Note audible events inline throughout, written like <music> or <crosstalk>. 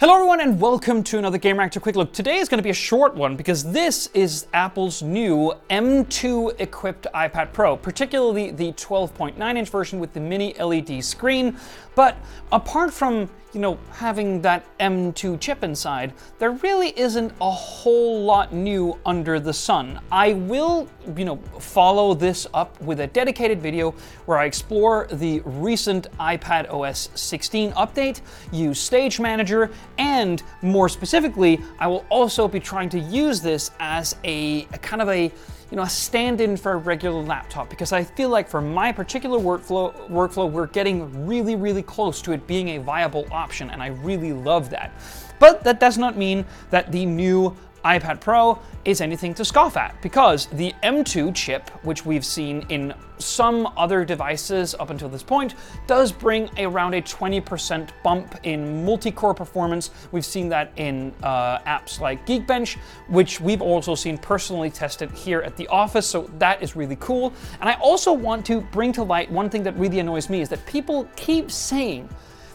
Hello everyone and welcome to another Gamereactor Quick Look. Today is going to be a short one because this is Apple's new M2 equipped iPad Pro, particularly the 12.9 inch version with the mini LED screen. But apart from, you know, having that M2 chip inside, there really isn't a whole lot new under the sun. I will, you know, follow this up with a dedicated video where I explore the recent iPad OS 16 update, use Stage Manager, and more specifically, I will also be trying to use this as a, a kind of a you know, a stand-in for a regular laptop because I feel like for my particular workflow, workflow, we're getting really, really close to it being a viable option, and I really love that. But that does not mean that the new iPad Pro is anything to scoff at because the M2 chip, which we've seen in some other devices up until this point, does bring around a 20% bump in multi-core performance. We've seen that in uh, apps like Geekbench, which we've also seen personally tested here at the office, so that is really cool. And I also want to bring to light one thing that really annoys me is that people keep saying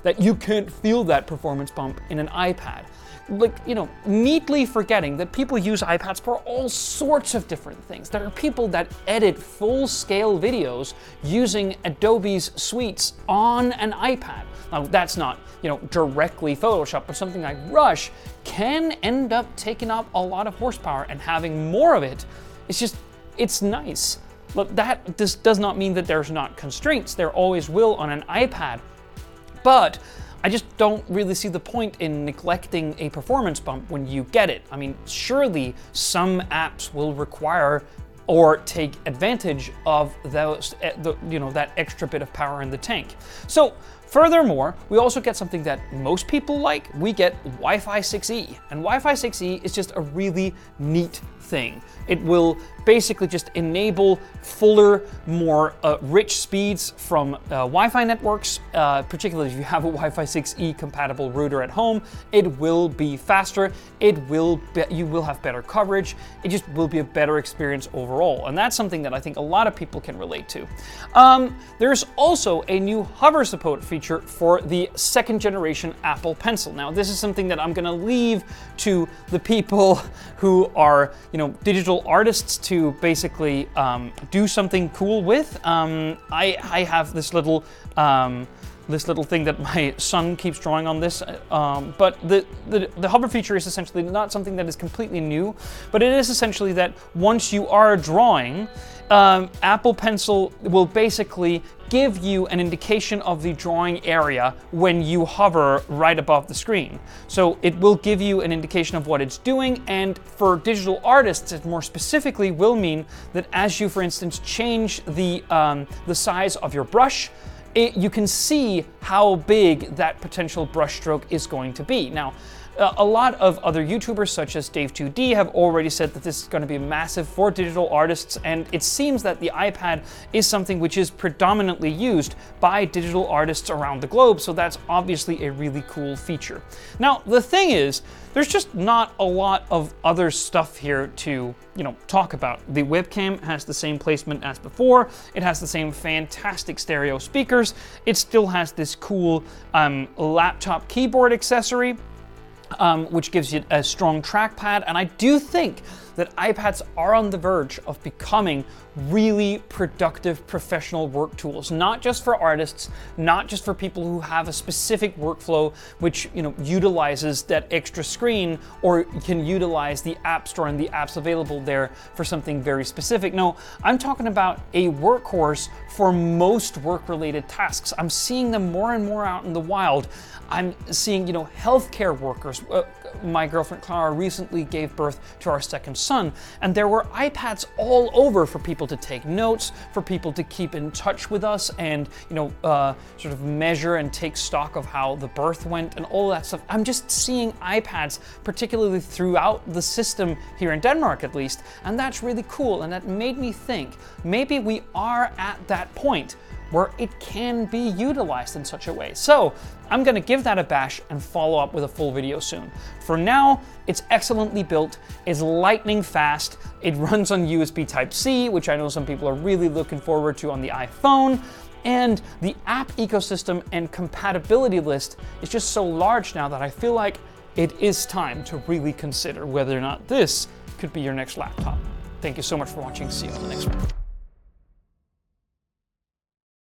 that you can't feel that performance bump in an iPad like, you know, neatly forgetting that people use iPads for all sorts of different things. There are people that edit full scale videos using Adobe's suites on an iPad. Now, that's not, you know, directly Photoshop, but something like Rush can end up taking up a lot of horsepower and having more of it. It's just, it's nice. Look, that this does not mean that there's not constraints. There always will on an iPad. But I just don't really see the point in neglecting a performance bump when you get it. I mean, surely some apps will require or take advantage of those, eh, you know, that extra bit of power in the tank. So Furthermore, we also get something that most people like. We get Wi-Fi 6E, and Wi-Fi 6E is just a really neat thing. It will basically just enable fuller, more uh, rich speeds from uh, Wi-Fi networks, uh, particularly if you have a Wi-Fi 6E compatible router at home. It will be faster. It will be, you will have better coverage. It just will be a better experience overall, and that's something that I think a lot of people can relate to. Um, there's also a new hover support feature feature for the second generation Apple Pencil. Now, this is something that I'm going to leave to the people <laughs> who are, you know, digital artists to basically um, do something cool with. Um, I, I have this little. Um, this little thing that my <laughs> son keeps drawing on this. Um, but the, the, the, hover feature is essentially not something that is completely new, but it is essentially that once you are drawing, um, Apple Pencil will basically give you an indication of the drawing area when you hover right above the screen. So it will give you an indication of what it's doing, and for digital artists, it more specifically will mean that as you, for instance, change the, um, the size of your brush, it, you can see how big that potential brushstroke is going to be. Now, uh, a lot of other YouTubers, such as Dave2D, have already said that this is going to be massive for digital artists, and it seems that the iPad is something which is predominantly used by digital artists around the globe, so that's obviously a really cool feature. Now, the thing is, there's just not a lot of other stuff here to, you know, talk about. The webcam has the same placement as before. It has the same fantastic stereo It still has this cool um, laptop keyboard accessory um, which gives you a strong trackpad. And I do think that iPads are on the verge of becoming really productive professional work tools, not just for artists, not just for people who have a specific workflow which you know utilizes that extra screen or can utilize the App Store and the apps available there for something very specific. No, I'm talking about a workhorse for most work-related tasks. I'm seeing them more and more out in the wild. I'm seeing, you know, healthcare workers. Uh, my girlfriend Clara recently gave birth to our second son, and there were iPads all over for people to take notes, for people to keep in touch with us, and you know, uh, sort of measure and take stock of how the birth went and all that stuff. I'm just seeing iPads, particularly throughout the system here in Denmark, at least, and that's really cool. And that made me think maybe we are at that point where it can be utilized in such a way. So I'm gonna give that a bash and follow up with a full video soon. For now, it's excellently built, it's lightning fast, it runs on USB Type-C, which I know some people are really looking forward to on the iPhone, and the app ecosystem and compatibility list is just so large now that I feel like it is time to really consider whether or not this could be your next laptop. Thank you so much for watching. See you on the next one.